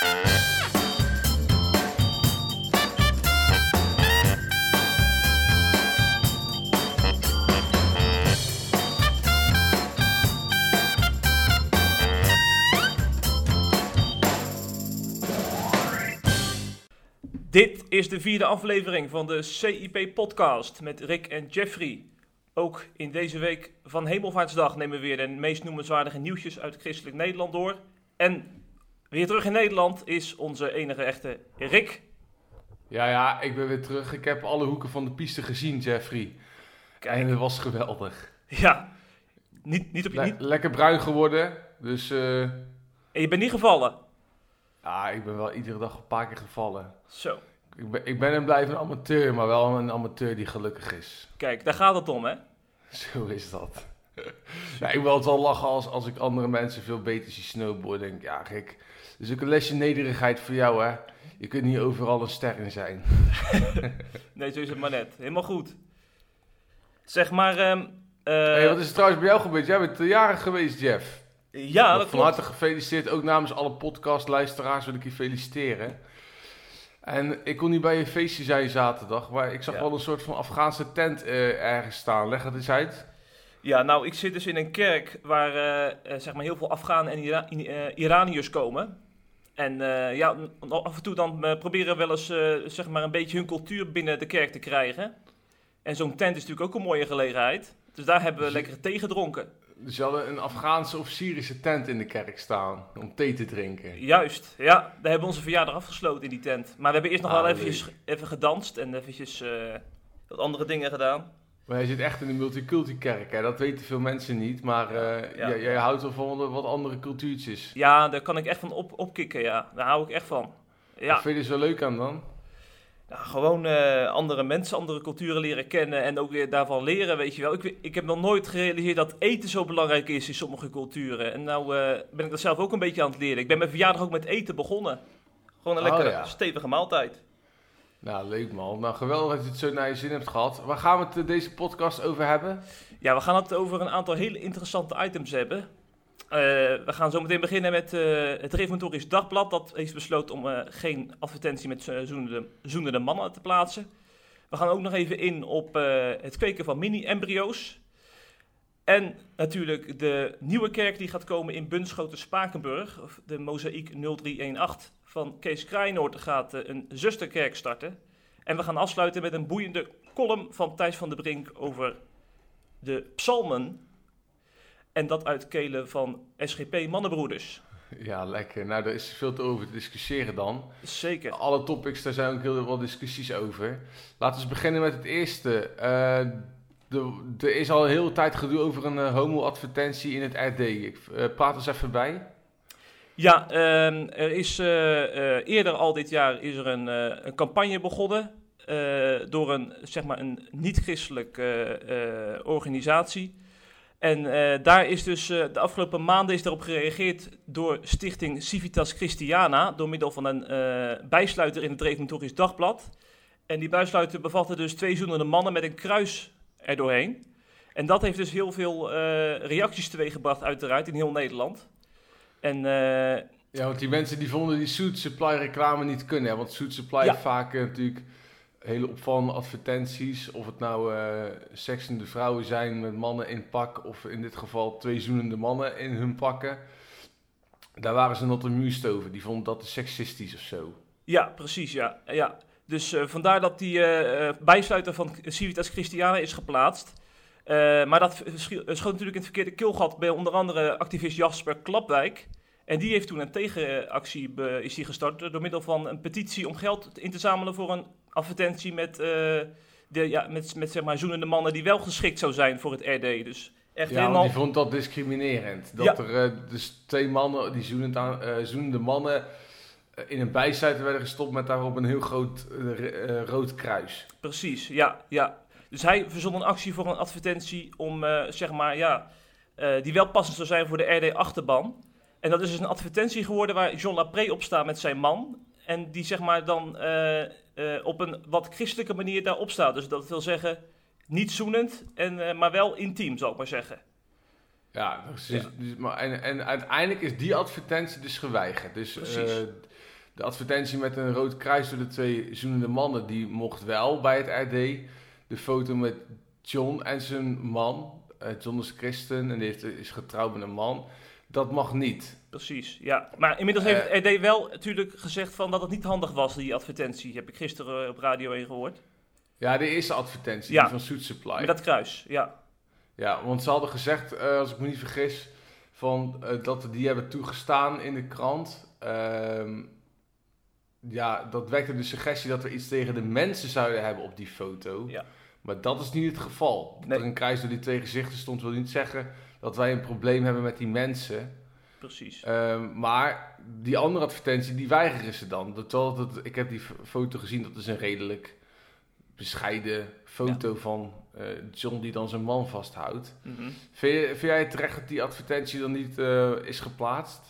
Dit is de vierde aflevering van de CIP-podcast met Rick en Jeffrey. Ook in deze week van Hemelvaartsdag nemen we weer de meest noemenswaardige nieuwtjes uit christelijk Nederland door. En weer terug in Nederland is onze enige echte Rick. Ja, ja, ik ben weer terug. Ik heb alle hoeken van de piste gezien, Jeffrey. Kijk. En het was geweldig. Ja, niet, niet op je... Le- Niet, lekker bruin geworden. Dus eh, en je bent niet gevallen. ja, ik ben wel iedere dag een paar keer gevallen. Zo, Ik ben, ik ben en blijf een amateur, maar wel een amateur die gelukkig is. kijk, daar gaat het om, hè? Zo is dat. ja, ik wil het wel lachen als, als ik andere mensen veel beter zie snowboarden. Denk ja, Dus ook een lesje nederigheid voor jou, hè. Je kunt niet overal een ster in zijn. Nee, zo is het maar net. Helemaal goed. Zeg maar... eh, hey, wat is er trouwens bij jou gebeurd? Jij bent jarig geweest, Jeff. ja, dat van klopt. harte gefeliciteerd. Ook namens alle podcastluisteraars wil ik je feliciteren. En ik kon niet bij je feestje zijn zaterdag, maar ik zag Ja. wel een soort van Afghaanse tent eh, ergens staan. Leg het eens uit. Ja, nou, ik zit dus in een kerk waar eh, zeg maar heel veel Afghanen en Ira Iraniërs komen. En eh, ja, af en toe dan eh, proberen we wel eens eh, zeg maar een beetje hun cultuur binnen de kerk te krijgen. En zo'n tent is natuurlijk ook een mooie gelegenheid. Dus daar hebben we Dus- lekker thee gedronken. Dus je hadden een Afghaanse of Syrische tent in de kerk staan om thee te drinken. Juist, ja, daar hebben we onze verjaardag afgesloten in die tent. Maar we hebben eerst nog Ah, wel eventjes, even gedanst en eventjes wat andere dingen gedaan. Maar jij zit echt in de multiculti-kerk, hè? dat weten veel mensen niet. Maar eh, Ja. jij, jij houdt wel van wat andere cultuurtjes. Ja, daar kan ik echt van op, opkikken, ja. Daar hou ik echt van. Ja. Wat vind je er zo leuk aan dan? Ja, gewoon eh, andere mensen, andere culturen leren kennen en ook weer daarvan leren, weet je wel. Ik, ik heb nog nooit gerealiseerd dat eten zo belangrijk is in sommige culturen. En nou eh, ben ik dat zelf ook een beetje aan het leren. Ik ben mijn verjaardag ook met eten begonnen. Gewoon een Oh, lekkere, ja. stevige maaltijd. Nou, leuk man. Nou, geweldig dat je het zo naar je zin hebt gehad. Waar gaan we het eh, deze podcast over hebben? Ja, we gaan het over een aantal hele interessante items hebben. Eh, we gaan zo meteen beginnen met eh, het Reformatorisch Dagblad. Dat heeft besloten om geen advertentie met zoenende, zoenende mannen te plaatsen. We gaan ook nog even in op het kweken van mini-embryo's. En natuurlijk de nieuwe kerk die gaat komen in Bunschoten-Spakenburg. De Mozaïek 0318 van Kees Kraaienoord gaat eh, een zusterkerk starten. En we gaan afsluiten met een boeiende column van Thijs van der Brink over de psalmen. En dat uit kelen van SGP Mannenbroeders. Ja, lekker. Nou, daar is veel te over te discussiëren dan. Zeker. Alle topics, daar zijn ook heel veel discussies over. Laten we eens beginnen met het eerste. Eh, er is al een hele tijd gedoe over een eh, homo-advertentie in het RD. Ik eh, praat eens even bij. Ja, ehm, er is eh, eh, eerder al dit jaar is er een, eh, een campagne begonnen door een, zeg maar een niet-christelijke organisatie. En daar is dus de afgelopen maanden is daarop gereageerd door stichting Civitas Christiana door middel van een bijsluiter in het Reformatorisch Dagblad. En die bijsluiter bevatte dus twee zoenende mannen met een kruis erdoorheen. En dat heeft dus heel veel eh, reacties teweeggebracht uiteraard in heel Nederland. En eh, Ja, want die mensen die vonden die Suit Supply reclame niet kunnen. Hè? Want Suit Supply Ja. vaak eh, natuurlijk hele opvallende advertenties. Of het nou eh seksende vrouwen zijn met mannen in pak. Of in dit geval twee zoenende mannen in hun pakken. Daar waren ze not amused over. Die vonden dat seksistisch of zo. Ja, precies, ja. ja. Dus vandaar dat die bijsluiter van Civitas Christiana is geplaatst. Eh, maar dat schoot natuurlijk in het verkeerde keelgat bij onder andere activist Jasper Klapwijk. En die heeft toen een tegenactie is die gestart door middel van een petitie om geld in te zamelen voor een advertentie met, eh, de, ja, met, met zeg maar zoenende mannen die wel geschikt zou zijn voor het RD. Dus echt Ja, helemaal... die vond dat discriminerend. Dat Ja. er eh, dus twee mannen, die zoenend aan, zoenende mannen, in een bijsluiter werden gestopt met daarop een heel groot rood kruis. Precies, ja, ja. Dus hij verzon een actie voor een advertentie om, eh, zeg maar, ja, eh, die wel passend zou zijn voor de RD-achterban. En dat is dus een advertentie geworden waar John Lapré op staat met zijn man. En die, zeg maar, dan eh, op een wat christelijke manier daarop staat. Dus dat wil zeggen, niet zoenend, en, maar wel intiem, zal ik maar zeggen. Ja, Ja. dus- maar, en, en uiteindelijk is die advertentie dus geweigerd. Dus Precies. De advertentie met een rood kruis door de twee zoenende mannen, die mocht wel bij het RD. De foto met John en zijn man, uh, John is christen en die heeft, is getrouwd met een man, dat mag niet. Precies, ja. Maar inmiddels heeft het RD wel natuurlijk gezegd van dat het niet handig was, die advertentie. Heb ik gisteren op Radio 1 gehoord. Ja, de eerste advertentie ja. van Suit Supply. Met dat kruis, ja. Ja, want ze hadden gezegd, uh, als ik me niet vergis, van, uh, dat die hebben toegestaan in de krant. Uh, ja, dat wekte de suggestie dat we iets tegen de mensen zouden hebben op die foto. Ja. Maar dat is niet het geval. Dat Nee. er een kruis door die twee gezichten stond, wil niet zeggen dat wij een probleem hebben met die mensen. Precies. Ehm, maar die andere advertentie, die weigeren ze dan. Terwijl dat, ik heb die foto gezien, dat is een redelijk bescheiden foto van eh, John die dan zijn man vasthoudt. Mhm. Vind, je, vind jij het terecht dat die advertentie dan niet eh, is geplaatst?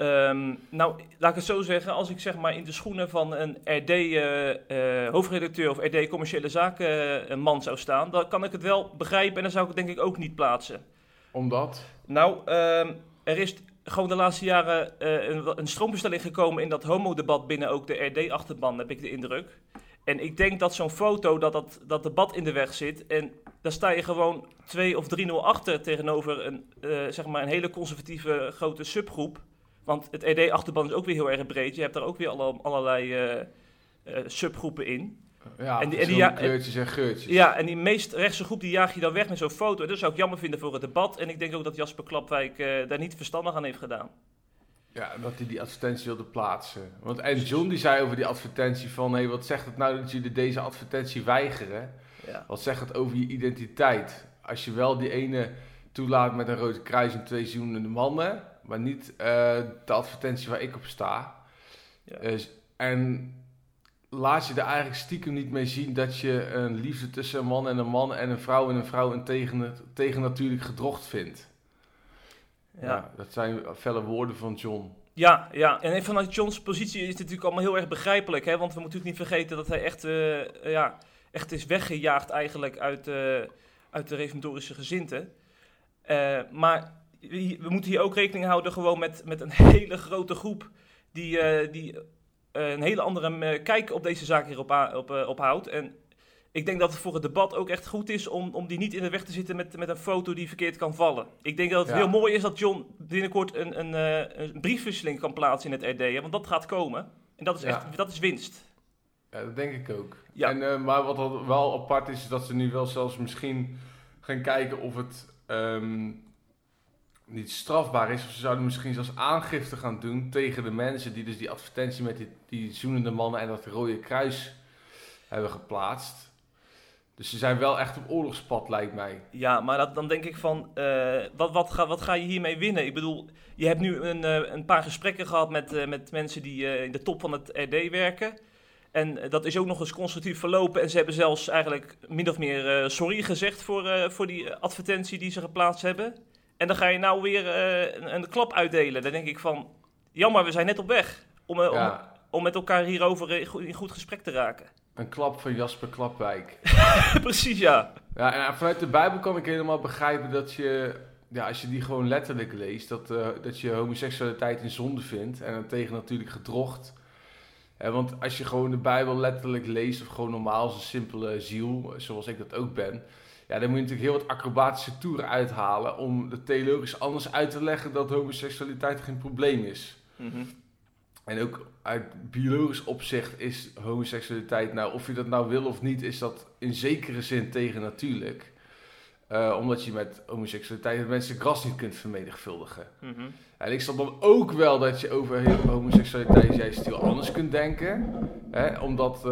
Ehm, nou, laat ik het zo zeggen. Als ik zeg maar in de schoenen van een RD-hoofdredacteur of RD Commerciële Zaken eh, een man zou staan, dan kan ik het wel begrijpen en dan zou ik het denk ik ook niet plaatsen. Omdat? Nou, ehm, er is gewoon de laatste jaren eh, een, een stroombestelling gekomen in dat homodebat binnen ook de RD-achterban, heb ik de indruk. En ik denk dat zo'n foto, dat, dat dat debat in de weg zit. En daar sta je gewoon 2 of 3-0 achter tegenover een, eh, zeg maar een hele conservatieve grote subgroep. Want het RD-achterban is ook weer heel erg breed. Je hebt daar ook weer alle, allerlei eh, eh, subgroepen in. Ja, En die- en die ja- kleurtjes en geurtjes. Ja, en die meest rechtse groep die jaag je dan weg met zo'n foto. En dat zou ik jammer vinden voor het debat. En ik denk ook dat Jasper Klapwijk eh, daar niet verstandig aan heeft gedaan. Ja, dat hij die advertentie wilde plaatsen. Want en John die zei over die advertentie van... hé, wat zegt het nou dat jullie deze advertentie weigeren? Ja. Wat zegt het over je identiteit? Als je wel die ene toelaat met een rode kruis en twee zoenende mannen... maar niet eh, de advertentie waar ik op sta. Ja. Dus- en laat je er eigenlijk stiekem niet mee zien... dat je een liefde tussen een man en een man... en een vrouw en een vrouw een tegen, tegennatuurlijk gedrocht vindt. Ja. Ja. dat zijn felle woorden van John. Ja, ja, en vanuit Johns positie is het natuurlijk allemaal heel erg begrijpelijk. Hè? Want we moeten natuurlijk niet vergeten dat hij echt, eh, ja, echt is weggejaagd eigenlijk uit, eh, uit de reformatorische gezindte. Eh, maar we moeten hier ook rekening houden gewoon met, met een hele grote groep die, eh, die eh, een hele andere eh, kijk op deze zaak hierop a- op, op houdt. En ik denk dat het voor het debat ook echt goed is om, om die niet in de weg te zitten met, met een foto die verkeerd kan vallen. Ik denk dat het Ja. heel mooi is dat John binnenkort een, een, een briefwisseling kan plaatsen in het RD, hè, want dat gaat komen. En dat is Ja. echt dat is winst. Ja, dat denk ik ook. Ja. En, eh, maar wat wel apart is, is dat ze nu wel zelfs misschien gaan kijken of het ehm, niet strafbaar is. Of ze zouden misschien zelfs aangifte gaan doen tegen de mensen die dus die advertentie met die, die zoenende mannen en dat rode kruis hebben geplaatst. Dus ze zijn wel echt op oorlogspad, lijkt mij. Ja, maar dan denk ik van, eh, wat, wat, ga, wat ga je hiermee winnen? Ik bedoel, je hebt nu een, eh, een paar gesprekken gehad met, eh, met mensen die in de top van het RD werken. En dat is ook nog eens constructief verlopen. En ze hebben zelfs eigenlijk min of meer sorry gezegd voor, voor die advertentie die ze geplaatst hebben. En dan ga je nou weer eh, een, een klap uitdelen. Dan denk ik van, jammer, we zijn net op weg om, eh, om, Ja, om met elkaar hierover in goed, in goed gesprek te raken. een klap van Jasper Klapwijk. Precies, ja. Ja, en vanuit de Bijbel kan ik helemaal begrijpen dat je, ja, als je die gewoon letterlijk leest, dat, eh, dat je homoseksualiteit een zonde vindt en dan tegen natuurlijk gedrocht. Eh, want als je gewoon de Bijbel letterlijk leest, of gewoon normaal als een simpele ziel, zoals ik dat ook ben, ja, dan moet je natuurlijk heel wat acrobatische toeren uithalen om het theologisch anders uit te leggen dat homoseksualiteit geen probleem is. Mhm. En ook uit biologisch opzicht is homoseksualiteit, nou, of je dat nou wil of niet, is dat in zekere zin tegen natuurlijk. Eh, omdat je met homoseksualiteit het menselijk ras niet kunt vermenigvuldigen. Mhm. En ik snap dan ook wel dat je over homoseksualiteit juist heel anders kunt denken. Hè? Omdat, eh,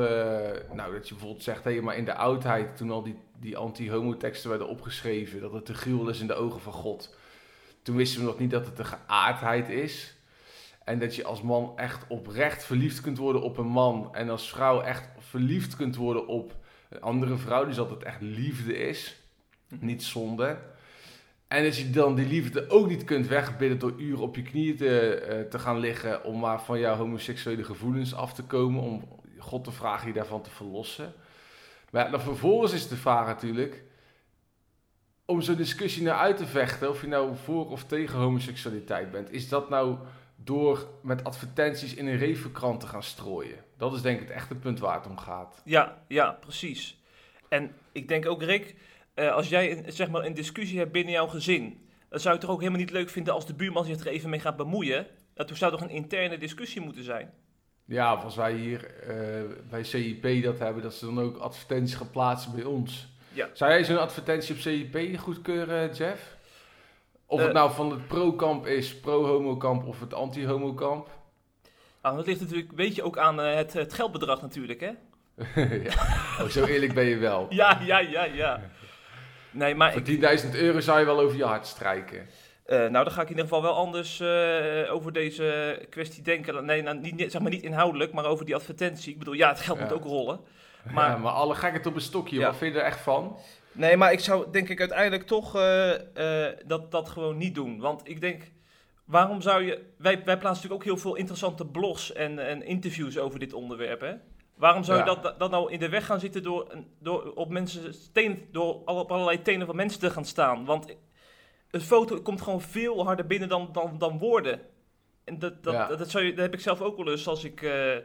nou, dat je bijvoorbeeld zegt, hé, maar in de oudheid, toen al die, die anti-homo-teksten werden opgeschreven, dat het te gruwel is in de ogen van God. Toen wisten we nog niet dat het de geaardheid is. En dat je als man echt oprecht verliefd kunt worden op een man. En als vrouw echt verliefd kunt worden op een andere vrouw. Dus dat het echt liefde is. Niet zonde. En dat je dan die liefde ook niet kunt wegbidden door uren op je knieën te, eh, te gaan liggen. Om maar van jouw homoseksuele gevoelens af te komen. Om God te vragen je daarvan te verlossen. Maar dan vervolgens is de vraag natuurlijk. Om zo'n discussie nou uit te vechten. Of je nou voor of tegen homoseksualiteit bent. Is dat nou door met advertenties in een revenkrant te gaan strooien. Dat is denk ik het echte punt waar het om gaat. Ja, ja, precies. En ik denk ook, Rick, eh, als jij zeg maar, een discussie hebt binnen jouw gezin, dan zou je het toch ook helemaal niet leuk vinden als de buurman zich er even mee gaat bemoeien. Dat zou toch een interne discussie moeten zijn? Ja, of als wij hier eh, bij CIP dat hebben, dat ze dan ook advertenties gaan plaatsen bij ons. Ja. Zou jij zo'n advertentie op CIP goedkeuren, Jeff? Of het Eh. nou van het pro-kamp is, pro-homo-kamp of het anti-homo-kamp? Nou, dat ligt natuurlijk, weet je, ook aan eh, het, het geldbedrag natuurlijk, hè? ja. Oh, zo eerlijk ben je wel. Ja, ja, ja, ja. Nee, maar Voor ik, 10.000 euro zou je wel over je hart strijken. Eh, nou, dan ga ik in ieder geval wel anders eh, over deze kwestie denken. Nee, nou, niet, zeg maar niet inhoudelijk, maar over die advertentie. Ik bedoel, ja, het geld Ja. moet ook rollen. Maar, ja, maar alle gekheid op een stokje, Ja. wat vind je er echt van? Nee, maar ik zou denk ik uiteindelijk toch eh, dat, dat gewoon niet doen. Want ik denk, waarom zou je... Wij, wij plaatsen natuurlijk ook heel veel interessante blogs en, en interviews over dit onderwerp, hè? Waarom zou je Ja. dat, dat nou in de weg gaan zitten door, door, op, mensen teen, door op allerlei tenen van mensen te gaan staan? Want een foto komt gewoon veel harder binnen dan, dan, dan woorden. En dat, dat, Ja. dat, dat zou je, dat heb ik zelf ook wel eens als ik... eh,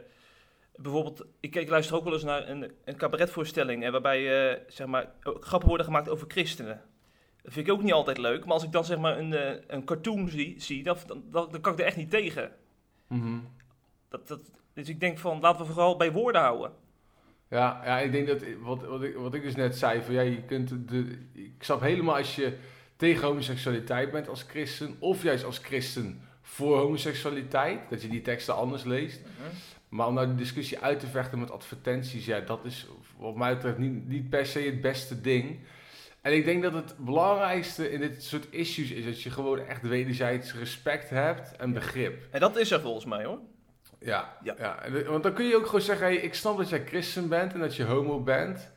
bijvoorbeeld, ik, ik luister ook wel eens naar een, een cabaretvoorstelling... waarbij eh, zeg maar, grappen worden gemaakt over christenen. Dat vind ik ook niet altijd leuk. Maar als ik dan zeg maar een, eh, een cartoon zie, zie dan, dan, dan kan ik er echt niet tegen. Mhm. Dat, dat, dus ik denk van, laten we vooral bij woorden houden. Ja, ja, ik denk dat, wat, wat, ik, wat ik dus net zei, van ja, je kunt de, ik snap helemaal als je tegen homoseksualiteit bent als christen, of juist als christen voor homoseksualiteit, dat je die teksten anders leest. Maar om nou de discussie uit te vechten met advertenties, ja, dat is wat mij betreft niet, niet per se het beste ding. En ik denk dat het belangrijkste in dit soort issues is dat je gewoon echt wederzijds respect hebt en begrip. En dat is er volgens mij hoor. Ja, Ja. want dan kun je ook gewoon zeggen, hey, ik snap dat jij christen bent en dat je homo bent.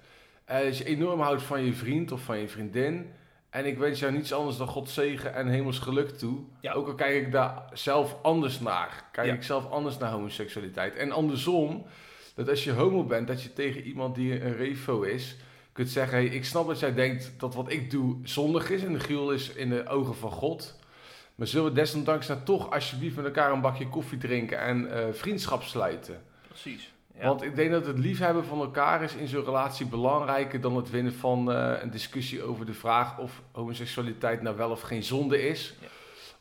En dat je enorm houdt van je vriend of van je vriendin. En ik wens jou niets anders dan God zegen en hemels geluk toe. Ja. Ook al kijk ik daar zelf anders naar. Kijk Ja. ik zelf anders naar homoseksualiteit. En andersom, dat als je homo bent, dat je tegen iemand die een refo is, kunt zeggen, hey, ik snap dat jij denkt dat wat ik doe zondig is en de gruwel is in de ogen van God. Maar zullen we desondanks nou toch alsjeblieft met elkaar een bakje koffie drinken en eh, vriendschap sluiten? Precies. Ja. Want ik denk dat het liefhebben van elkaar is in zo'n relatie belangrijker dan het winnen van eh, een discussie over de vraag of homoseksualiteit nou wel of geen zonde is. Ja.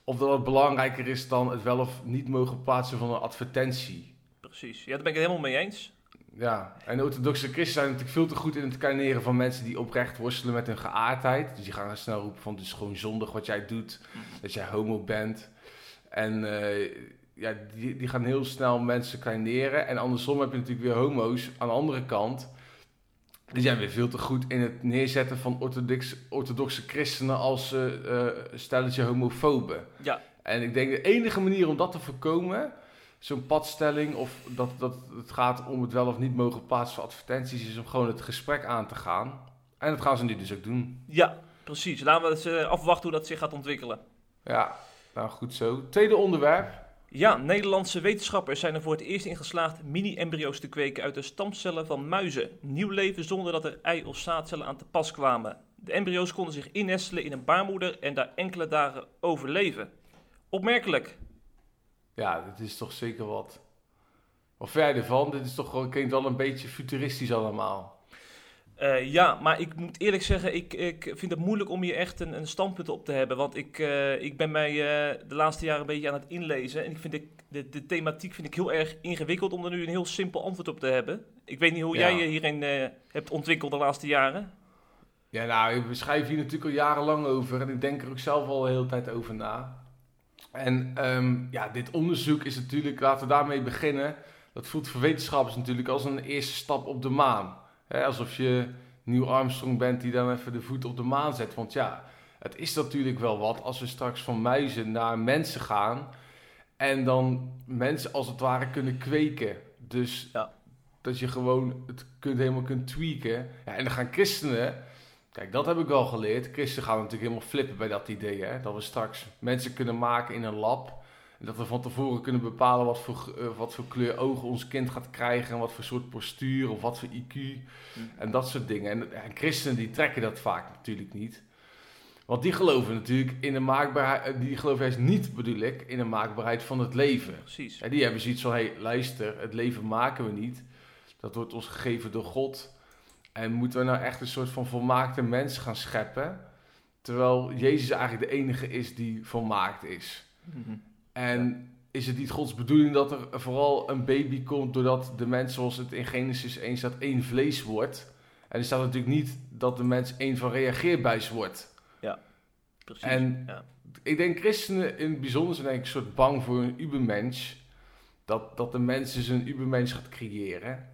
Of dat het belangrijker is dan het wel of niet mogen plaatsen van een advertentie. Precies. Ja, daar ben ik het helemaal mee eens. Ja, en de orthodoxe christen zijn natuurlijk veel te goed in het kleineren van mensen die oprecht worstelen met hun geaardheid. Dus die gaan snel roepen van het is gewoon zondig wat jij doet, dat jij homo bent. En eh, ja, die, die gaan heel snel mensen kleineren. En andersom heb je natuurlijk weer homo's aan de andere kant. Die zijn weer veel te goed in het neerzetten van orthodox, orthodoxe christenen als eh, stelletje homofoben. Ja. En ik denk de enige manier om dat te voorkomen, zo'n padstelling of dat, dat het gaat om het wel of niet mogen plaatsen van advertenties, is om gewoon het gesprek aan te gaan. En dat gaan ze nu dus ook doen. Ja, precies. Laten we eens eh, afwachten hoe dat zich gaat ontwikkelen. Ja, nou goed zo. Tweede onderwerp. Ja, Nederlandse wetenschappers zijn er voor het eerst in geslaagd mini-embryo's te kweken uit de stamcellen van muizen. Nieuw leven zonder dat er ei- of zaadcellen aan te pas kwamen. De embryo's konden zich innestelen in een baarmoeder en daar enkele dagen overleven. Opmerkelijk. Ja, dit is toch zeker wat. Wat vind jij ervan? Dit is toch gewoon, klinkt wel een beetje futuristisch allemaal. Eh, ja, maar ik moet eerlijk zeggen, ik, ik vind het moeilijk om hier echt een, een standpunt op te hebben. Want ik, eh, ik ben mij eh, de laatste jaren een beetje aan het inlezen. En ik vind de, de, de thematiek vind ik heel erg ingewikkeld om er nu een heel simpel antwoord op te hebben. Ik weet niet hoe Ja. jij je hierin hebt ontwikkeld de laatste jaren. Ja, nou, we schrijven hier natuurlijk al jarenlang over en ik denk er ook zelf al de hele tijd over na. En ehm, ja, dit onderzoek is natuurlijk, laten we daarmee beginnen. Dat voelt voor wetenschappers natuurlijk als een eerste stap op de maan. Hè, alsof je Neil Armstrong bent die dan even de voet op de maan zet. Want ja, het is natuurlijk wel wat als we straks van muizen naar mensen gaan. En dan mensen als het ware kunnen kweken. Dus Ja. dat je gewoon het kunt, helemaal kunt tweaken. Ja, en dan gaan christenen... Kijk, dat heb ik wel geleerd. Christenen gaan natuurlijk helemaal flippen bij dat idee. Hè? Dat we straks mensen kunnen maken in een lab. Dat we van tevoren kunnen bepalen wat voor, eh, wat voor kleur ogen ons kind gaat krijgen. En wat voor soort postuur of wat voor IQ. En dat soort dingen. En, en christenen die trekken dat vaak natuurlijk niet. Want die geloven natuurlijk in de maakbaarheid, die geloven juist niet, bedoel ik, in de maakbaarheid van het leven. Precies. En die hebben zoiets van, hé, hey, luister, het leven maken we niet. Dat wordt ons gegeven door God. En moeten we nou echt een soort van volmaakte mens gaan scheppen? Terwijl Jezus eigenlijk de enige is die volmaakt is. Mhm. En is het niet Gods bedoeling dat er vooral een baby komt doordat de mens, zoals het in Genesis 1 staat, één vlees wordt? En er staat natuurlijk niet dat de mens één van reageerbuis wordt. Precies. En- ja. Ik denk christenen in het bijzonder zijn denk ik een soort bang voor een ubermensch. Dat, dat de mens dus een ubermensch gaat creëren.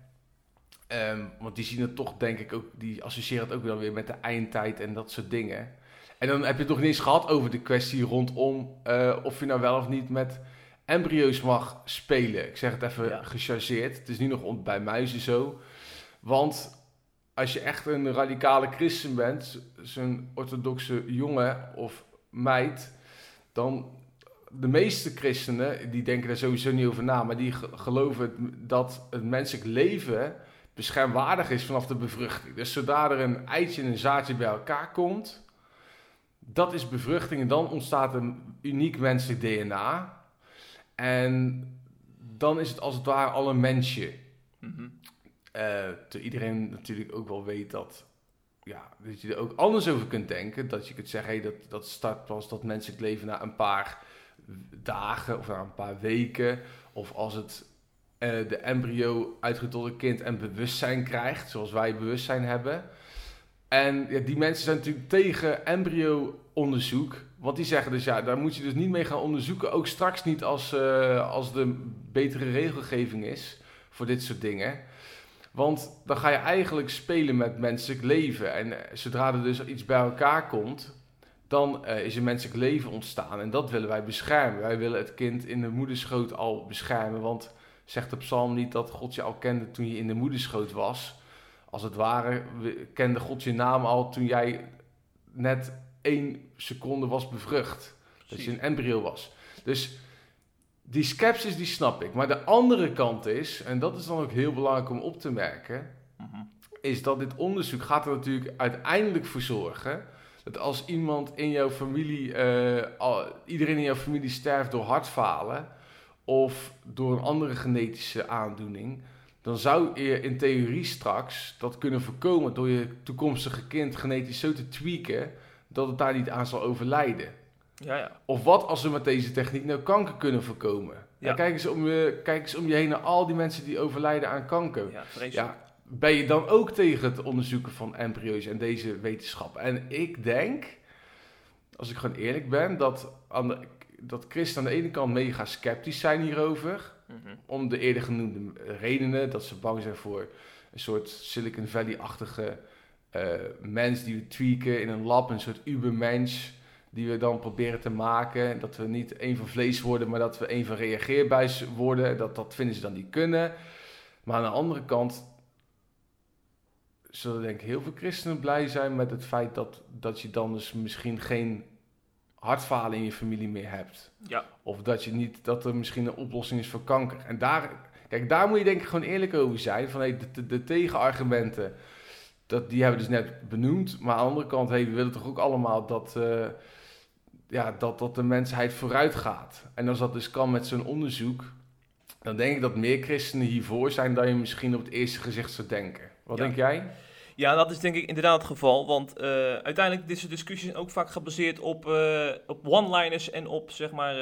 Ehm, want die zien het toch, denk ik, ook, die associëren het ook dan weer met de eindtijd en dat soort dingen. En dan heb je het nog niet eens gehad over de kwestie rondom eh, of je nou wel of niet met embryo's mag spelen. Ik zeg het even Ja. gechargeerd. Het is nu nog bij muizen zo. Want als je echt een radicale christen bent, zo'n orthodoxe jongen of meid, dan de meeste christenen, die denken daar sowieso niet over na, maar die ge- geloven dat het menselijk leven beschermwaardig is vanaf de bevruchting. Dus zodra er een eitje en een zaadje bij elkaar komt, dat is bevruchting en dan ontstaat een uniek menselijk DNA. En dan is het als het ware al een mensje. Terwijl iedereen natuurlijk ook wel weet dat, ja, dat je er ook anders over kunt denken. Dat je kunt zeggen, hey, dat, dat start pas dat menselijk leven na een paar dagen of na een paar weken. Of als het eh, de embryo een kind en bewustzijn krijgt, zoals wij bewustzijn hebben. En ja, die mensen zijn natuurlijk tegen embryo-onderzoek. Want die zeggen dus, ja, daar moet je dus niet mee gaan onderzoeken. Ook straks niet als, eh, als de betere regelgeving is voor dit soort dingen. Want dan ga je eigenlijk spelen met menselijk leven. En eh, zodra er dus iets bij elkaar komt, dan eh, is er menselijk leven ontstaan. En dat willen wij beschermen. Wij willen het kind in de moederschoot al beschermen. Want zegt de psalm niet dat God je al kende toen je in de moederschoot was. Als het ware kende God je naam al toen jij net één seconde was bevrucht. Dat Precies. je een embryo was. Dus die sceptisch, die snap ik. Maar de andere kant is, en dat is dan ook heel belangrijk om op te merken, Mhm. is dat dit onderzoek gaat er natuurlijk uiteindelijk voor zorgen dat als iemand in jouw familie, eh, al, iedereen in jouw familie sterft door hartfalen of door een andere genetische aandoening, dan zou je in theorie straks dat kunnen voorkomen door je toekomstige kind genetisch zo te tweaken dat het daar niet aan zal overlijden. Ja, ja. Of wat als we met deze techniek nou kanker kunnen voorkomen? Ja. Kijk, eens om je, kijk eens om je heen naar al die mensen die overlijden aan kanker. Ja, ben je dan ook tegen het onderzoeken van embryo's en deze wetenschap? En ik denk, als ik gewoon eerlijk ben, dat, aan de, dat christen aan de ene kant mega sceptisch zijn hierover. Mhm. Om de eerder genoemde redenen. Dat ze bang zijn voor een soort Silicon Valley-achtige eh, mens die we tweaken in een lab. Een soort ubermensch die we dan proberen te maken. Dat we niet één van vlees worden, maar dat we één van reageerbuis worden. Dat, dat vinden ze dan niet kunnen. Maar aan de andere kant zullen denk ik heel veel christenen blij zijn met het feit dat, dat je dan dus misschien geen hartfalen in je familie meer hebt. Ja, Of dat, je niet, dat er misschien een oplossing is voor kanker. En daar, kijk, daar moet je denk ik gewoon eerlijk over zijn. Van, hey, de, de, de tegenargumenten, dat, die hebben we dus net benoemd. Maar aan de andere kant, hey, we willen toch ook allemaal dat, eh, ja, dat, dat de mensheid vooruit gaat. En als dat dus kan met zo'n onderzoek, dan denk ik dat meer christenen hiervoor zijn dan je misschien op het eerste gezicht zou denken. Wat Ja. denk jij? Ja, dat is denk ik inderdaad het geval. Want eh, uiteindelijk deze discussies zijn ook vaak gebaseerd op, eh, op one-liners en op zeg maar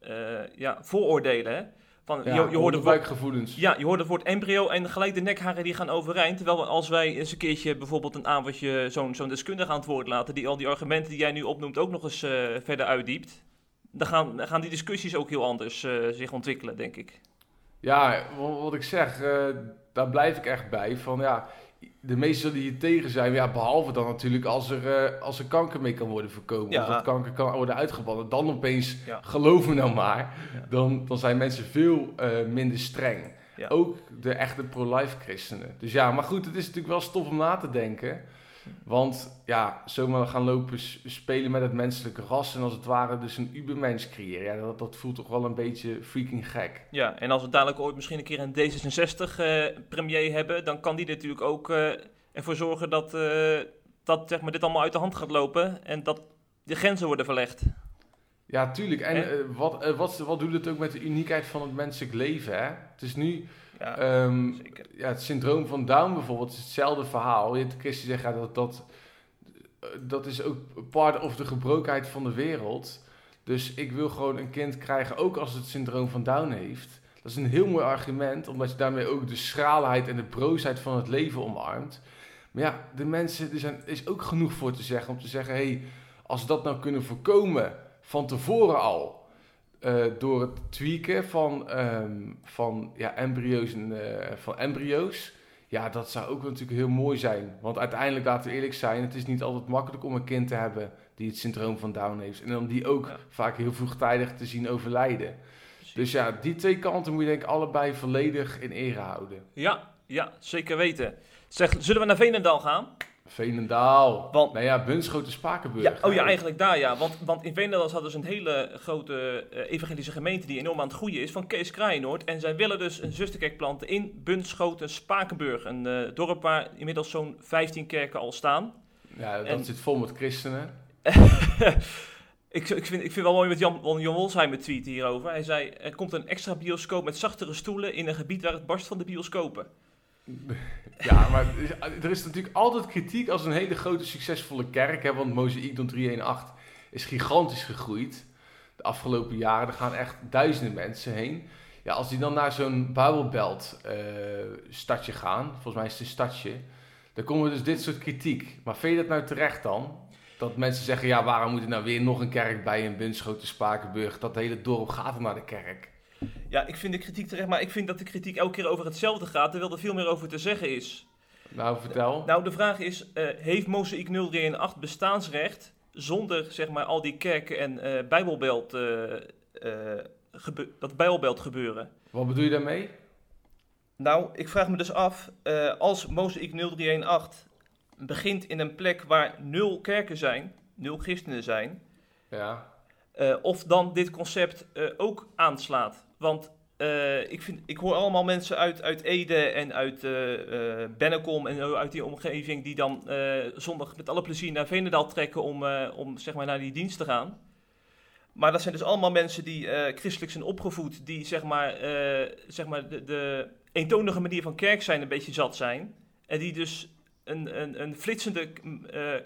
eh, ja, vooroordelen. Hè? Van, Ja, je, je, hoort het woord, ja, je hoort het woord embryo en gelijk de nekharen die gaan overeind. Terwijl als wij eens een keertje bijvoorbeeld een avondje zo'n zo'n deskundige aan het woord laten, die al die argumenten die jij nu opnoemt ook nog eens verder uitdiept, dan gaan, dan gaan die discussies ook heel anders zich ontwikkelen, denk ik. Ja, wa- wat ik zeg, daar blijf ik echt bij. Van ja, de meesten die hier tegen zijn, ja, behalve dan natuurlijk als er, eh, als er kanker mee kan worden voorkomen. Ja. Of dat kanker kan worden uitgebannen. Dan opeens, Ja. geloof me nou maar, Ja. dan, dan zijn mensen veel eh, minder streng. Ook de echte pro-life christenen. Dus ja, maar goed, het is natuurlijk wel stof om na te denken. Want ja, zomaar gaan lopen spelen met het menselijke ras en als het ware dus een ubermens creëren. Ja, dat, dat voelt toch wel een beetje freaking gek. Ja, en als we dadelijk ooit misschien een keer een D66-premier hebben, dan kan die natuurlijk ook eh, ervoor zorgen dat, eh, dat zeg maar, dit allemaal uit de hand gaat lopen. En dat de grenzen worden verlegd. Ja, tuurlijk. En En- eh, wat, eh, wat, wat doet het ook met de uniekheid van het menselijk leven, hè? Het is nu... Ja, ehm, zeker. ja, het syndroom van Down bijvoorbeeld is hetzelfde verhaal. Je hebt Christen zeggen ja, dat, dat, eh, dat is ook part of de gebrokenheid van de wereld. Dus ik wil gewoon een kind krijgen, ook als het syndroom van Down heeft. Dat is een heel mooi argument, omdat je daarmee ook de schraalheid en de broosheid van het leven omarmt. Maar ja, de mensen, er zijn, is ook genoeg voor te zeggen. Om te zeggen, hé, hey, als we dat nou kunnen voorkomen van tevoren al. Eh, door het tweaken van, ehm, van, ja, embryo's en, eh, van embryo's. Ja, dat zou ook natuurlijk heel mooi zijn. Want uiteindelijk, laten we eerlijk zijn, het is niet altijd makkelijk om een kind te hebben die het syndroom van Down heeft. En om die ook Ja. vaak heel vroegtijdig te zien overlijden. Precies. Dus ja, die twee kanten moet je denk ik allebei volledig in ere houden. Ja, ja, zeker weten. Zeg, zullen we naar Veenendaal gaan? Veenendaal. Want- nou ja, Bunschoten Spakenburg. Ja, oh ja, eigenlijk daar ja. Want, want in Veenendaal zat dus een hele grote eh, evangelische gemeente die enorm aan het groeien is, van Kees Kraaienoord. En zij willen dus een zusterkerk planten in Bunschoten, Spakenburg. Een eh, dorp waar inmiddels zo'n 15 kerken al staan. Ja, dat En- zit vol met christenen. ik, ik, vind, ik vind wel mooi met Jan, Jan Wolsheimer tweet hierover. Hij zei, er komt een extra bioscoop met zachtere stoelen in een gebied waar het barst van de bioscopen. Ja, maar er is- natuurlijk altijd kritiek als een hele grote succesvolle kerk. Hè, want Mozaïekdom 318 is gigantisch gegroeid. De afgelopen jaren, er gaan echt duizenden mensen heen. Ja, als die dan naar zo'n Bijbelbelt eh, stadje gaan, volgens mij is het een stadje, dan komen dus dit soort kritiek. Maar vind je dat nou terecht dan? Dat mensen zeggen, ja, waarom moet er nou weer nog een kerk bij in Bunschoten, Spakenburg? Dat hele dorp gaat er naar de kerk. Ja, ik vind de kritiek terecht, maar ik vind dat de kritiek elke keer over hetzelfde gaat, terwijl er veel meer over te zeggen is. Nou, vertel. Nou, de vraag is, eh, heeft Mozaïek 0318 bestaansrecht zonder zeg maar al die kerken en eh bijbelbelt, eh, eh, gebe- dat bijbelbelt gebeuren? Wat bedoel je daarmee? Nou, ik vraag me dus af, eh, als Mozaïek 0318 begint in een plek waar nul kerken zijn, nul christenen zijn, Ja. eh, of dan dit concept eh, ook aanslaat. Want eh, ik, vind, ik hoor allemaal mensen uit, uit Ede en uit eh eh Bennekom en uit die omgeving die dan zondag met alle plezier naar Veenendaal trekken om, om zeg maar naar die dienst te gaan. Maar dat zijn dus allemaal mensen die christelijk zijn opgevoed, die zeg maar, zeg maar de, eentonige manier van kerk zijn een beetje zat zijn. En die dus een, een, een flitsende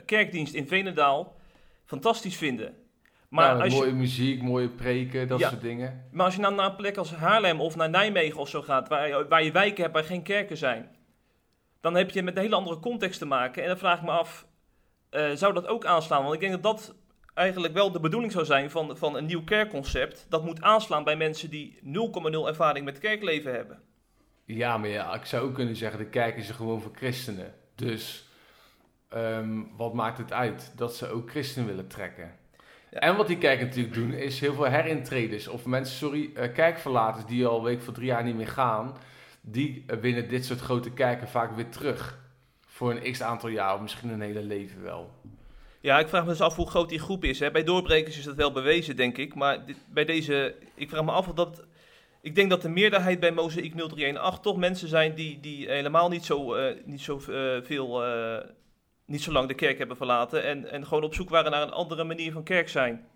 kerkdienst in Veenendaal fantastisch vinden. Maar als je, mooie muziek, mooie preken, dat Ja. soort dingen. maar als je nou naar een plek als Haarlem of naar Nijmegen of zo gaat, waar je, waar je wijken hebt waar geen kerken zijn, dan heb je met een hele andere context te maken. En dan vraag ik me af, eh, zou dat ook aanslaan? Want ik denk dat dat eigenlijk wel de bedoeling zou zijn van, van een nieuw kerkconcept. Dat moet aanslaan bij mensen die 0,0 ervaring met kerkleven hebben. Ja, maar ja, ik zou ook kunnen zeggen, de kerk is er gewoon voor christenen. Dus ehm, wat maakt het uit dat ze ook christenen willen trekken? En wat die kerken natuurlijk doen, is heel veel herintreders of mensen, sorry, eh, kerkverlaters die al week voor drie jaar niet meer gaan, die eh, winnen dit soort grote kerken vaak weer terug. Voor een x aantal jaar, of misschien een hele leven wel. Ja, ik vraag me dus af hoe groot die groep is. Hè. Bij doorbrekers is dat wel bewezen, denk ik. Maar dit, bij deze, ik vraag me af of dat... Ik denk dat de meerderheid bij Mozaïek 0318 toch mensen zijn die, die helemaal niet zo, eh, niet zo veel... eh, niet zo lang de kerk hebben verlaten en, en gewoon op zoek waren naar een andere manier van kerk zijn.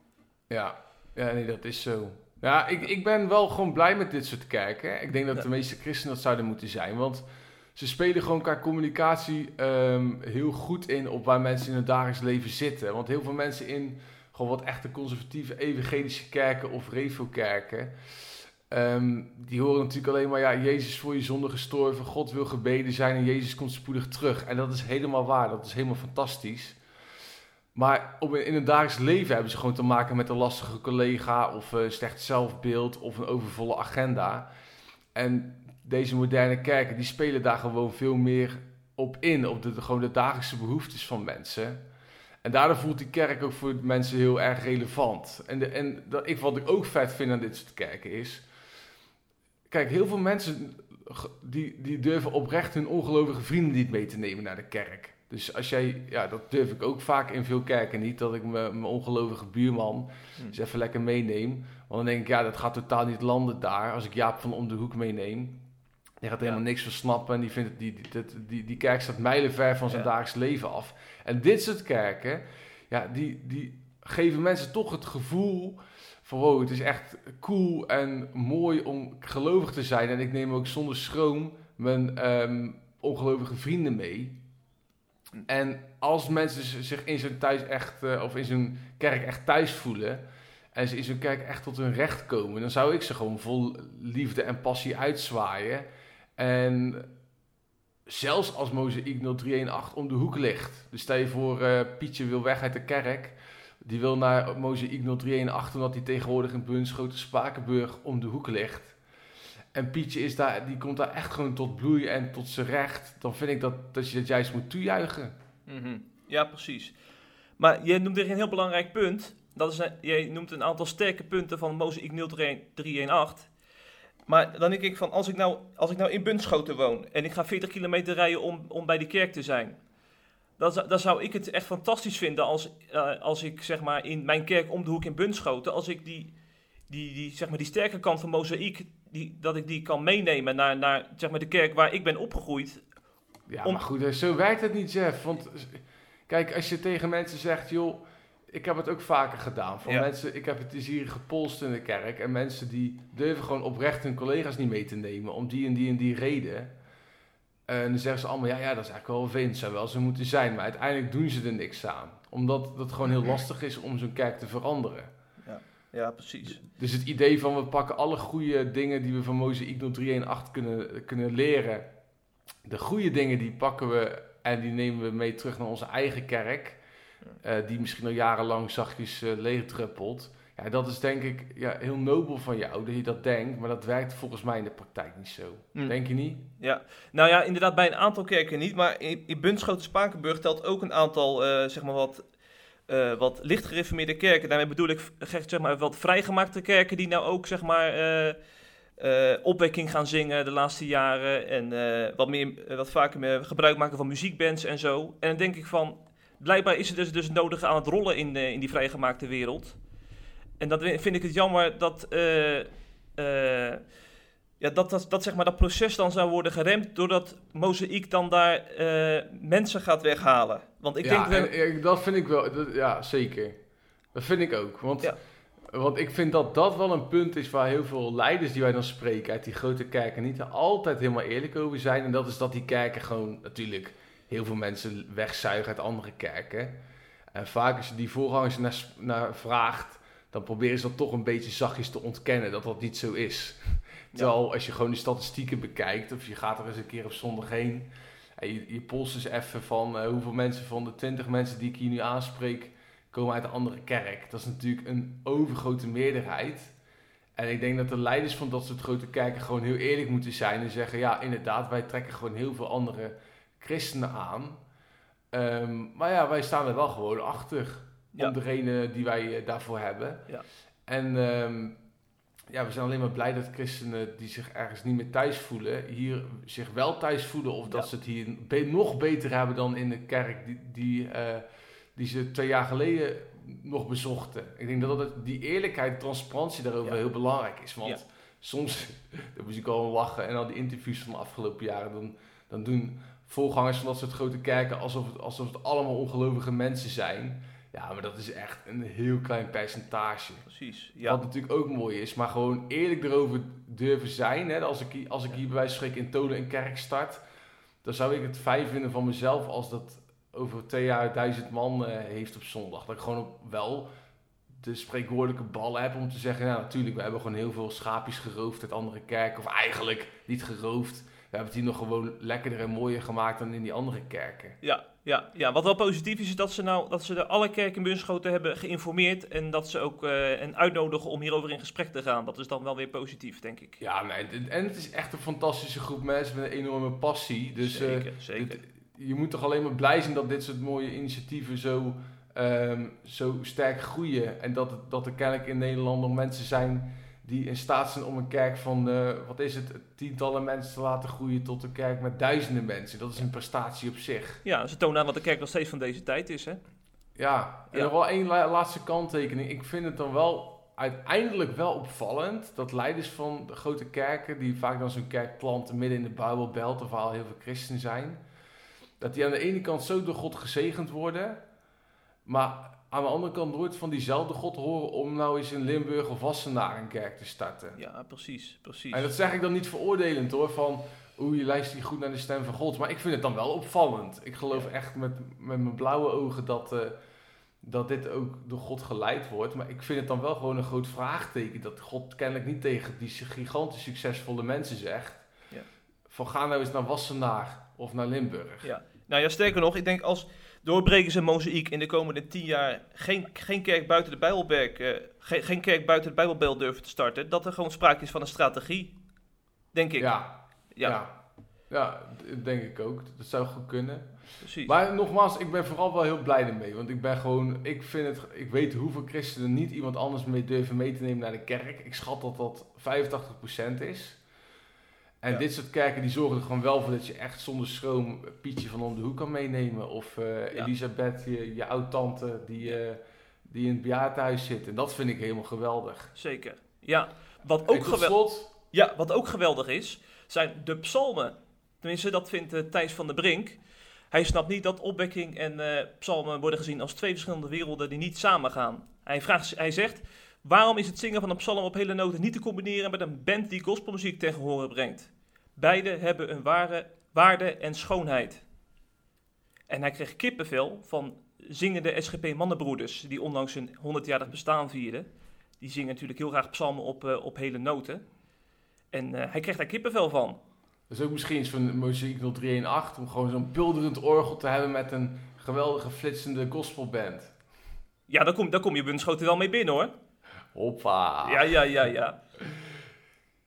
Ja, ja nee, dat is zo. Ja, ik, ik ben wel gewoon blij met dit soort kerken. Ik denk dat Ja. de meeste christenen dat zouden moeten zijn. Want ze spelen gewoon qua communicatie ehm, heel goed in op waar mensen in het dagelijks leven zitten. Want heel veel mensen in gewoon wat echte conservatieve evangelische kerken of revo-kerken... ehm, die horen natuurlijk alleen maar, ja, Jezus voor je zonde gestorven, God wil gebeden zijn en Jezus komt spoedig terug. En dat is helemaal waar, dat is helemaal fantastisch. Maar op, in het dagelijks leven hebben ze gewoon te maken met een lastige collega of eh, slecht zelfbeeld of een overvolle agenda. En deze moderne kerken die spelen daar gewoon veel meer op in, op de, gewoon de dagelijkse behoeftes van mensen. En daardoor voelt die kerk ook voor mensen heel erg relevant. En, en dat, ik, wat ik ook vet vind aan dit soort kerken is... Kijk, heel veel mensen die, die durven oprecht hun ongelovige vrienden niet mee te nemen naar de kerk. Dus als jij, ja, dat durf ik ook vaak in veel kerken niet, dat ik mijn ongelovige buurman Hm. eens even lekker meeneem. Want dan denk ik, ja, dat gaat totaal niet landen daar. Als ik Jaap van om de hoek meeneem, die gaat helemaal niks van snappen. En die vindt het, die, die, die, die kerk staat mijlenver van zijn Ja. dagelijks leven af. En dit soort kerken, ja, die, die geven mensen toch het gevoel van wow, het is echt cool en mooi om gelovig te zijn. En ik neem ook zonder schroom mijn um, ongelovige vrienden mee. En als mensen zich in zijn thuis echt, uh, of in zijn kerk echt thuis voelen, en ze in zijn kerk echt tot hun recht komen, dan zou ik ze gewoon vol liefde en passie uitzwaaien. En zelfs als Mozaïek 0318 om de hoek ligt. Dus stel je voor, uh, Pietje wil weg uit de kerk. Die wil naar Mozaïek 0318 omdat hij tegenwoordig in Bunschoten Spakenburg om de hoek ligt. En Pietje is daar, die komt daar echt gewoon tot bloei en tot zijn recht. Dan vind ik dat, dat je dat juist moet toejuichen. Mm Ja, precies. Maar je noemt er een heel belangrijk punt. Dat is, je noemt een aantal sterke punten van Mozaïek 0318. Maar dan denk ik van, als ik nou, als ik nou in Bunschoten woon en ik ga 40 kilometer rijden om, om bij die kerk te zijn. Dan, dan zou ik het echt fantastisch vinden als, uh, als ik zeg maar in mijn kerk om de hoek in Bunschoten, als ik die, die, die, zeg maar die sterke kant van mozaïek, die, dat ik die kan meenemen naar, naar zeg maar de kerk waar ik ben opgegroeid. Ja, maar goed, zo werkt het niet, Jeff. Want kijk, als je tegen mensen zegt, joh, ik heb het ook vaker gedaan. Van mensen, ik heb het eens hier gepolst in de kerk. En mensen die durven gewoon oprecht hun collega's niet mee te nemen. Om die en die en die reden. En dan zeggen ze allemaal, ja, ja dat is eigenlijk wel vind, zou wel zo moeten zijn. Maar uiteindelijk doen ze er niks aan. Omdat het gewoon heel lastig is om zo'n kerk te veranderen. Ja, ja precies. Dus het idee van we pakken alle goede dingen die we van Mozaïek 318 kunnen, kunnen leren. De goede dingen die pakken we en die nemen we mee terug naar onze eigen kerk. Uh, die misschien al jarenlang zachtjes uh, leegdruppelt. Ja, dat is denk ik ja, heel nobel van jou dat je dat denkt, maar dat werkt volgens mij in de praktijk niet zo. Mm. Denk je niet? Ja, nou ja, inderdaad bij een aantal kerken niet, maar in, in Bunschoten-Spakenburg telt ook een aantal, uh, zeg maar wat, uh, wat licht gereformeerde kerken. Daarmee bedoel ik zeg maar, wat vrijgemaakte kerken die nou ook zeg maar, uh, opwekking gaan zingen de laatste jaren en wat, meer, wat vaker meer gebruik maken van muziekbands en zo. En dan denk ik van, blijkbaar is het dus, dus nodig aan het rollen in, in die vrijgemaakte wereld. En dan vind ik het jammer dat, uh, uh, ja, dat, dat, dat, zeg maar, dat proces dan zou worden geremd doordat Mozaïek dan daar mensen gaat weghalen. Want ik ja, denk... En, dat vind ik wel, dat, ja zeker. Dat vind ik ook. Want, ja. want ik vind dat dat wel een punt is waar heel veel leiders die wij dan spreken uit die grote kerken niet altijd helemaal eerlijk over zijn. En dat is dat die kerken gewoon natuurlijk heel veel mensen wegzuigen uit andere kerken. En vaak als je die voorgangers naar, naar vraagt, dan proberen ze dat toch een beetje zachtjes te ontkennen dat dat niet zo is. Terwijl als je gewoon de statistieken bekijkt, of je gaat er eens een keer op zondag heen, en je, je polst eens even van uh, hoeveel mensen van de 20 mensen die ik hier nu aanspreek, komen uit een andere kerk. Dat is natuurlijk een overgrote meerderheid. En ik denk dat de leiders van dat soort grote kerken gewoon heel eerlijk moeten zijn en zeggen: ja, inderdaad, wij trekken gewoon heel veel andere christenen aan. Um, maar ja, wij staan er wel gewoon achter. Om de reden die wij uh, daarvoor hebben. Ja. En um, ja, we zijn alleen maar blij dat christenen die zich ergens niet meer thuis voelen, hier zich wel thuis voelen. Of dat ze het hier be nog beter hebben dan in de kerk die, die, uh, die ze twee jaar geleden nog bezochten. Ik denk dat, dat die eerlijkheid, transparantie daarover heel belangrijk is. Want soms, daar moest ik al lachen en al die interviews van de afgelopen jaren, dan, dan doen voorgangers van dat soort grote kerken alsof het, alsof het allemaal ongelovige mensen zijn. Ja, maar dat is echt een heel klein percentage. Precies. Ja. Wat natuurlijk ook mooi is, maar gewoon eerlijk erover durven zijn. Hè? Als, ik, als ik hier bij wijze van spreken in Tolen een kerk start, dan zou ik het fijn vinden van mezelf als dat over twee jaar duizend man uh, heeft op zondag. Dat ik gewoon wel de spreekwoordelijke ballen heb om te zeggen, ja natuurlijk, we hebben gewoon heel veel schaapjes geroofd uit andere kerken. Of eigenlijk niet geroofd we hebben het hier nog gewoon lekkerder en mooier gemaakt dan in die andere kerken. Ja, ja, ja. wat wel positief is, is dat ze, nou, dat ze de alle kerken in Bunschoten hebben geïnformeerd. En dat ze ook uh, en uitnodigen om hierover in gesprek te gaan. Dat is dan wel weer positief, denk ik. Ja, nee, en het is echt een fantastische groep mensen met een enorme passie. Dus, zeker, uh, zeker. je moet toch alleen maar blij zijn dat dit soort mooie initiatieven zo, um, zo sterk groeien. En dat, dat er kennelijk in Nederland nog mensen zijn die in staat zijn om een kerk van, uh, wat is het, tientallen mensen te laten groeien tot een kerk met duizenden mensen. Dat is een prestatie op zich. Ja, ze tonen aan wat de kerk nog steeds van deze tijd is, hè? Ja, en nog wel één laatste kanttekening. Ik vind het dan wel uiteindelijk wel opvallend dat leiders van de grote kerken, die vaak dan zo'n kerk planten midden in de Bijbelbelt, of al heel veel christen zijn, dat die aan de ene kant zo door God gezegend worden, maar aan de andere kant nooit van diezelfde God horen om nou eens in Limburg of Wassenaar een kerk te starten. Ja, precies, precies. En dat zeg ik dan niet veroordelend hoor, van oeh, je luistert niet goed naar de stem van God. Maar ik vind het dan wel opvallend. Ik geloof echt met, met mijn blauwe ogen dat, eh, dat dit ook door God geleid wordt. Maar ik vind het dan wel gewoon een groot vraagteken dat God kennelijk niet tegen die gigantisch succesvolle mensen zegt. Ja. Van ga nou eens naar Wassenaar of naar Limburg. Ja. Nou ja, sterker nog, ik denk als doorbrekers en mozaïek in de komende tien jaar geen, geen kerk buiten de Bijbelberg, eh, geen, geen kerk buiten de Bijbelbel durven te starten, dat er gewoon sprake is van een strategie. Denk ik. Ja, Ja, ja. ja, denk ik ook. Dat zou goed kunnen. precies. Maar nogmaals, ik ben vooral wel heel blij ermee. Want ik ben gewoon, ik vind het, ik weet hoeveel christenen niet iemand anders mee durven mee te nemen naar de kerk. Ik schat dat dat 85% is. En Ja. dit soort kerken die zorgen er gewoon wel voor dat je echt zonder schroom Pietje van om de hoek kan meenemen. Of eh. Elisabeth, je, je oud-tante die, eh, die in het bejaardenhuis zit. En dat vind ik helemaal geweldig. Zeker. Ja, wat ook, tot gewel- slot, ja, wat ook geweldig is, zijn de psalmen. Tenminste, dat vindt eh, Thijs van der Brink. Hij snapt niet dat opwekking en psalmen worden gezien als twee verschillende werelden die niet samengaan. Hij, vraagt, hij zegt, waarom is het zingen van een psalm op hele noten niet te combineren met een band die gospelmuziek ten gehore brengt? Beide hebben een ware waarde en schoonheid. En hij kreeg kippenvel van zingende SGP Mannenbroeders, die onlangs hun 100-jarig bestaan vierden. Die zingen natuurlijk heel graag psalmen op, eh, op hele noten. En eh, hij kreeg daar kippenvel van. Dat is ook misschien iets van Mozaïek 0318, om gewoon zo'n bulderend orgel te hebben met een geweldige flitsende gospelband. Ja, daar kom, daar kom je Bunschoten wel mee binnen hoor. Hoppa. Ja, ja, ja, ja.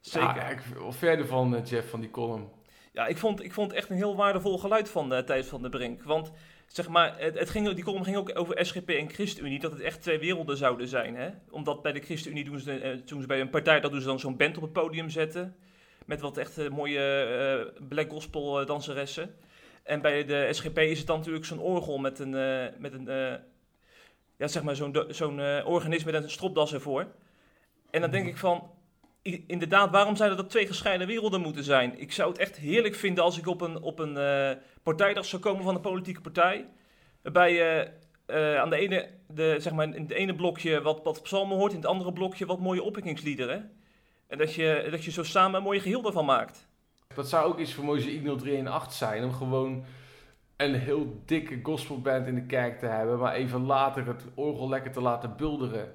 Zeker. Ja, ik, wat verder van eh, Jeff van die column. Ja, ik vond, ik vond echt een heel waardevol geluid van uh, Thijs van der Brink. Want zeg maar, het, het ging, die column ging ook over SGP en ChristenUnie, dat het echt twee werelden zouden zijn. Hè? Omdat bij de ChristenUnie doen ze, uh, doen ze bij een partij, dat doen ze dan zo'n band op het podium zetten. Met wat echt uh, mooie black gospel danseressen. En bij de SGP is het dan natuurlijk zo'n orgel met een, met een ja, zeg maar zo'n zo'n uh, organist met een stropdas ervoor. En dan denk ik van, inderdaad, waarom zouden dat twee gescheiden werelden moeten zijn? Ik zou het echt heerlijk vinden als ik op een, op een uh, partijdag zou komen van een politieke partij. Waarbij je uh, aan de ene, de, zeg maar, in het ene blokje wat, wat psalmen hoort, in het andere blokje wat mooie opwekkingsliederen. En dat je, dat je zo samen een mooi geheel ervan maakt. Dat zou ook iets voor Mozaïek 0318 zijn, om gewoon een heel dikke gospelband in de kerk te hebben, maar even later het orgel lekker te laten bulderen.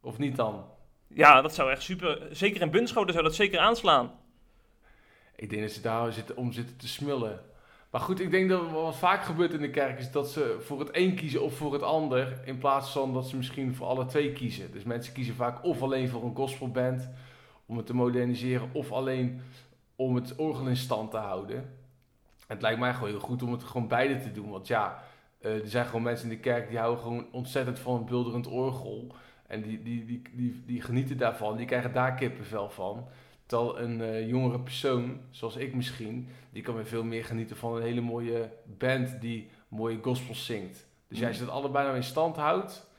Of niet dan? Ja, dat zou echt super. Zeker in Bunschoten zou dat zeker aanslaan. Ik denk dat ze daar zitten, om zitten te smullen. Maar goed, ik denk dat wat vaak gebeurt in de kerk is dat ze voor het een kiezen of voor het ander. In plaats van dat ze misschien voor alle twee kiezen. Dus mensen kiezen vaak of alleen voor een gospelband om het te moderniseren. Of alleen om het orgel in stand te houden. Het lijkt mij gewoon heel goed om het gewoon beide te doen. Want ja, uh, er zijn gewoon mensen in de kerk die houden gewoon ontzettend van een bulderend orgel. En die, die, die, die, die genieten daarvan, die krijgen daar kippenvel van. Terwijl een uh, jongere persoon, zoals ik misschien, die kan weer veel meer genieten van een hele mooie band die mooie gospels zingt. Dus mm. als je dat allebei nou in stand houdt,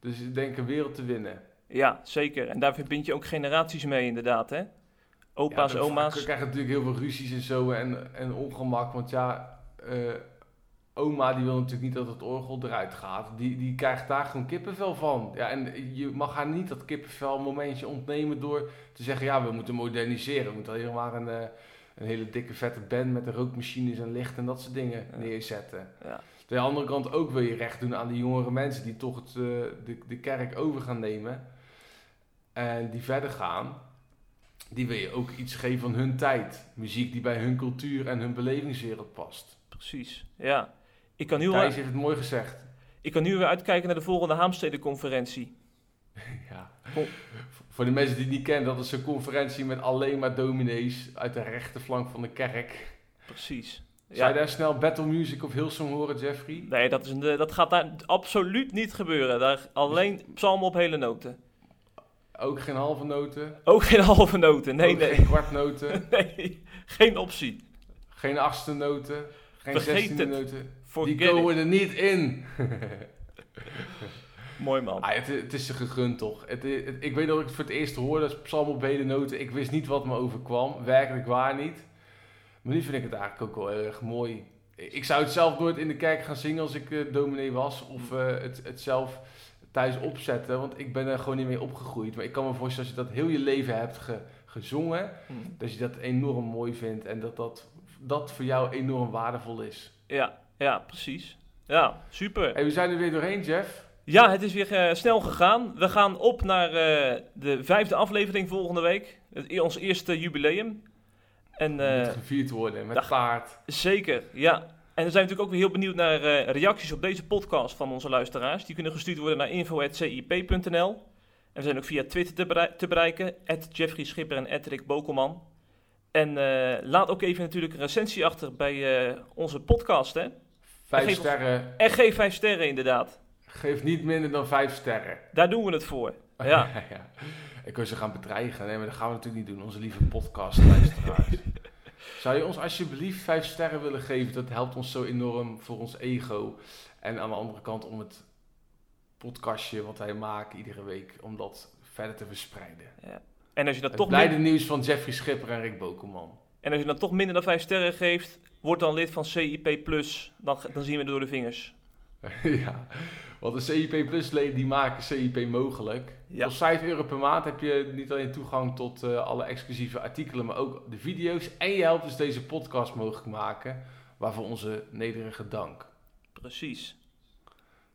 dus ik denk een wereld te winnen. Ja, zeker. En daar verbind je ook generaties mee inderdaad, hè? Opa's, ja, oma's. We krijgen natuurlijk heel veel ruzies en zo en, en ongemak, want ja... Uh, oma die wil natuurlijk niet dat het orgel eruit gaat. Die, die krijgt daar gewoon kippenvel van. Ja, en je mag haar niet dat kippenvel momentje ontnemen door te zeggen... ja, we moeten moderniseren. We moeten helemaal een, uh, een hele dikke vette band met rookmachines en licht en dat soort dingen ja. neerzetten. Ja. Aan de andere kant ook wil je recht doen aan die jongere mensen... die toch het, uh, de, de kerk over gaan nemen. En die verder gaan. Die wil je ook iets geven van hun tijd. Muziek die bij hun cultuur en hun belevingswereld past. Precies, ja. Ik kan nu Thijs al, heeft het mooi gezegd. Ik kan nu weer uitkijken naar de volgende Haamstede-conferentie. ja. Kom. Voor de mensen die het niet kennen, dat is een conferentie met alleen maar dominees uit de rechterflank van de kerk. Precies. Zou je daar snel Battle Music of Hillsong horen, Jeffrey? Nee, dat, is een, dat gaat daar absoluut niet gebeuren. Daar alleen psalmen op hele noten. Ook geen halve noten? Ook geen halve noten, nee, Ook nee. geen kwartnoten? nee, geen optie. Geen achtste noten? Geen Vergeet zestiende het. noten? Forget Die komen it. er niet in. Mooi man. Ah, het, het, is ze gegund toch. Het, het, ik weet dat ik het voor het eerst hoorde, psalm op noten. Ik wist niet wat me overkwam. Werkelijk waar niet. Maar nu vind ik het eigenlijk ook wel erg mooi. ik zou het zelf nooit in de kerk gaan zingen als ik uh, dominee was. Of uh, het, het zelf thuis opzetten. Want ik ben er gewoon niet mee opgegroeid. Maar ik kan me voorstellen als je dat heel je leven hebt ge, gezongen. Hmm. Dat je dat enorm mooi vindt. En dat, dat dat voor jou enorm waardevol is. Ja, ja precies. Ja, super. En we zijn er weer doorheen, Jeff. Ja, het is weer uh, snel gegaan. We gaan op naar uh, de vijfde aflevering volgende week. Het, ons eerste jubileum. En, uh, Moet gevierd worden met paard. Zeker, ja. En we zijn natuurlijk ook weer heel benieuwd naar reacties op deze podcast van onze luisteraars. Die kunnen gestuurd worden naar info.cip.nl. En we zijn ook via Twitter te, berei te bereiken. Jeffrey Schipper en Rick Bokelman. En laat ook even natuurlijk een recensie achter bij onze podcast, hè. Vijf sterren. En geef vijf sterren, inderdaad. Geef niet minder dan vijf sterren. Daar doen we het voor. Ja. ja. Ik wil ze gaan bedreigen. Nee, maar dat gaan we natuurlijk niet doen. Onze lieve podcastluisteraars. Zou je ons alsjeblieft vijf sterren willen geven? Dat helpt ons zo enorm voor ons ego. En aan de andere kant om het podcastje wat wij maken iedere week, om dat verder te verspreiden. Ja. En als je dat het toch blijde nieuws van Jeffrey Schipper en Rick Bokelman. En als je dan toch minder dan vijf sterren geeft, word dan lid van CIP+. Dan, dan zien we door de vingers. ja, want de CIP Plus leden die maken CIP mogelijk. Ja. Voor 5 euro per maand heb je niet alleen toegang tot uh, alle exclusieve artikelen, maar ook de video's. En je helpt dus deze podcast mogelijk maken, waarvoor onze nederige dank. Precies.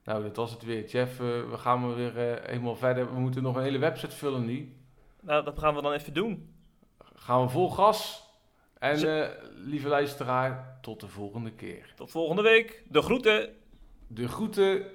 Nou, dat was het weer. Jeff, uh, we gaan weer uh, helemaal verder. We moeten nog een hele website vullen nu. Nou, dat gaan we dan even doen. Gaan we vol gas. En lieve luisteraar, tot de volgende keer. Tot volgende week. De groeten. De groeten